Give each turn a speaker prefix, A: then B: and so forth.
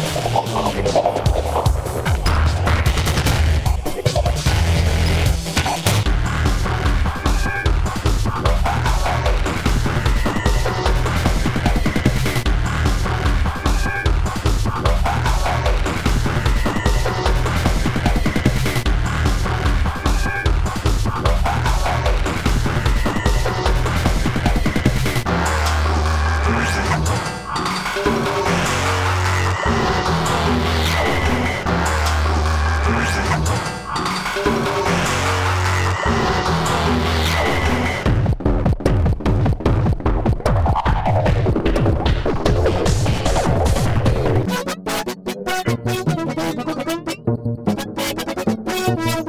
A: なるほど。Thank you.